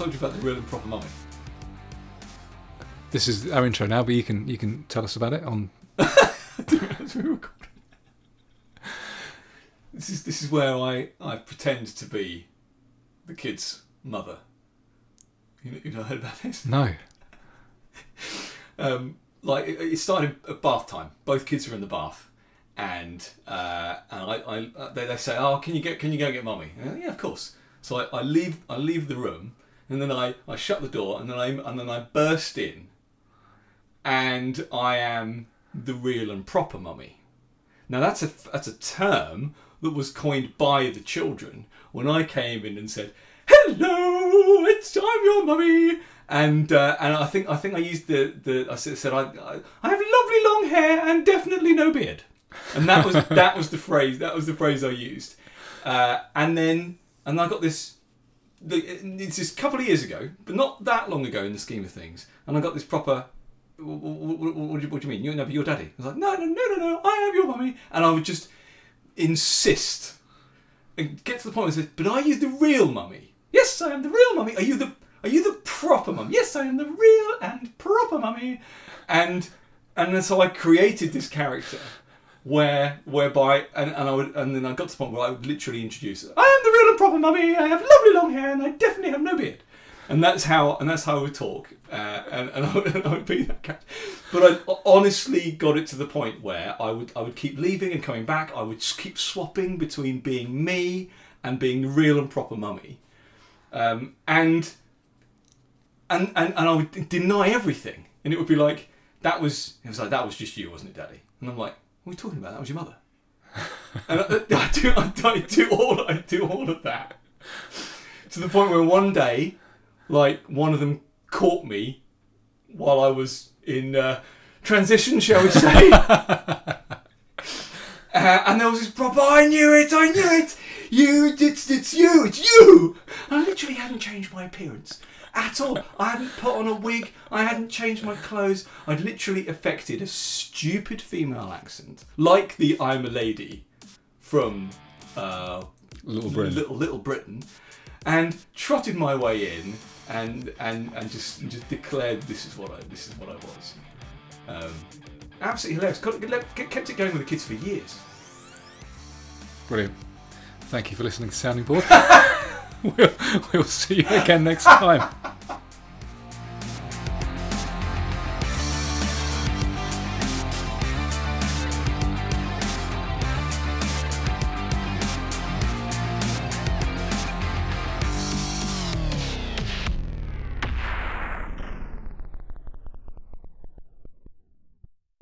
told you about the real and proper mummy. This is our intro now, but you can you can tell us about it on. As we record. this is this is where I, I pretend to be the kid's mother. You know, you've not heard about this? No. um, like it, it started at bath time. Both kids are in the bath, and uh, and I, I uh, they, they say, "Oh, can you get can you go get mummy?" And I go, yeah, of course. So I, I leave I leave the room, and then I, I shut the door, and then I and then I burst in, and I am the real and proper mummy. Now that's a that's a term that was coined by the children when I came in and said, "Hello, it's I'm your mummy." And uh, and I think I think I used the the I said I I have lovely long hair and definitely no beard, and that was that was the phrase that was the phrase I used, uh, and then and I got this. It's just a couple of years ago, but not that long ago in the scheme of things, and I got this proper. What, do you, mean? You no, but your daddy. I was like, no, no, no, no, no. I am your mummy, and I would just insist and get to the point where I said, "But are you the real mummy?" Yes, I am the real mummy. Are you the Are you the proper mummy? Yes, I am the real and proper mummy. And and so I created this character where whereby and, and I would and then I got to the point where I would literally introduce I proper mummy. I have lovely long hair and I definitely have no beard. And that's how and that's how I would talk. Uh, and, and, I would, and I would be that character. But I honestly got it to the point where I would I would keep leaving and coming back. I would keep swapping between being me and being the real and proper mummy. Um, and and, and and I would deny everything, and it would be like that was it was like that was just you, wasn't it, Daddy? And I'm like, what are we talking about? That was your mother. And I, I do I, I do all I do all of that to the point where one day, like one of them caught me while I was in uh, transition, shall we say? Uh, and there was this proper, I knew it, I knew it. You, it's, it's you, it's you. I literally hadn't changed my appearance at all. I hadn't put on a wig. I hadn't changed my clothes. I'd literally affected a stupid female accent, like the "I'm a lady" from uh, Little Britain. Little, Little Britain, and trotted my way in and and and just just declared this is what I this is what I was. Um, absolutely hilarious. Kept it going with the kids for years. Brilliant. Thank you for listening to Sounding Board. we'll, we'll see you again next time.